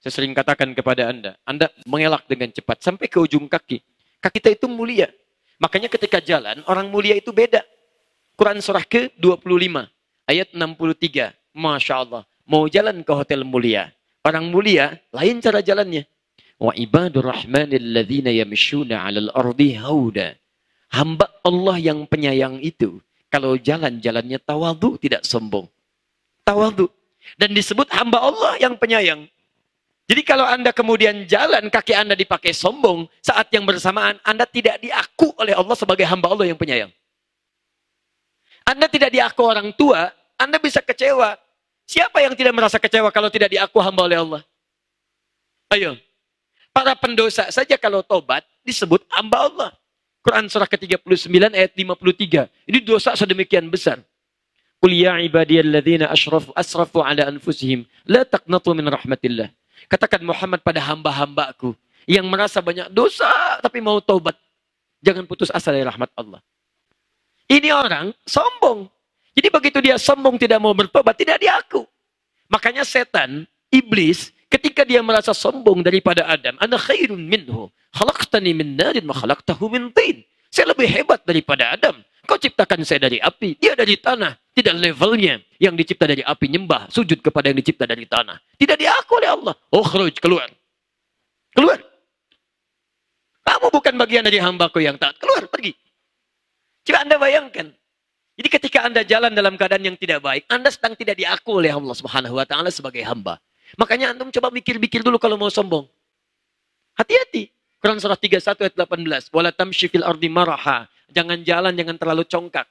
Saya sering katakan kepada Anda, Anda mengelak dengan cepat sampai ke ujung kaki. Kaki kita itu mulia. Makanya ketika jalan, orang mulia itu beda. Quran surah ke-25, ayat 63. Masya Allah. Mau jalan ke hotel mulia. Orang mulia, lain cara jalannya. Wa ibadur rahmanil ladhina yamishuna alal ardi hauda. Hamba Allah yang penyayang itu. Kalau jalan, jalannya tawadu, tidak sombong. Tawadu. Dan disebut hamba Allah yang penyayang. Jadi kalau Anda kemudian jalan, kaki Anda dipakai sombong, saat yang bersamaan Anda tidak diaku oleh Allah sebagai hamba Allah yang penyayang. Anda tidak diaku orang tua, Anda bisa kecewa. Siapa yang tidak merasa kecewa kalau tidak diaku hamba oleh Allah? Ayo. Para pendosa saja kalau tobat disebut hamba Allah. Quran surah ke-39 ayat 53. Ini dosa sedemikian besar. Qul ya ibadiyalladzina asrafu asrafu ala anfusihim la taqnatu min rahmatillah. Katakan Muhammad pada hamba-hambaku yang merasa banyak dosa tapi mau taubat. Jangan putus asa dari rahmat Allah. Ini orang sombong. Jadi begitu dia sombong tidak mau bertobat, tidak diaku. Makanya setan, iblis, ketika dia merasa sombong daripada Adam, ana khairun minhu, khalaqtani min narin wa khalaqtahu min tin. Saya lebih hebat daripada Adam. Kau ciptakan saya dari api, dia dari tanah. Tidak levelnya yang dicipta dari api nyembah, sujud kepada yang dicipta dari tanah. Tidak diaku oleh Allah. Oh, keluar, keluar. Keluar. Kamu bukan bagian dari hambaku yang taat. Keluar, pergi. Coba Anda bayangkan. Jadi ketika Anda jalan dalam keadaan yang tidak baik, Anda sedang tidak diaku oleh Allah Subhanahu wa taala sebagai hamba. Makanya Anda coba mikir-mikir dulu kalau mau sombong. Hati-hati. Quran surah 31 ayat 18. Wala tamshi fil ardi maraha. Jangan jalan, jangan terlalu congkak.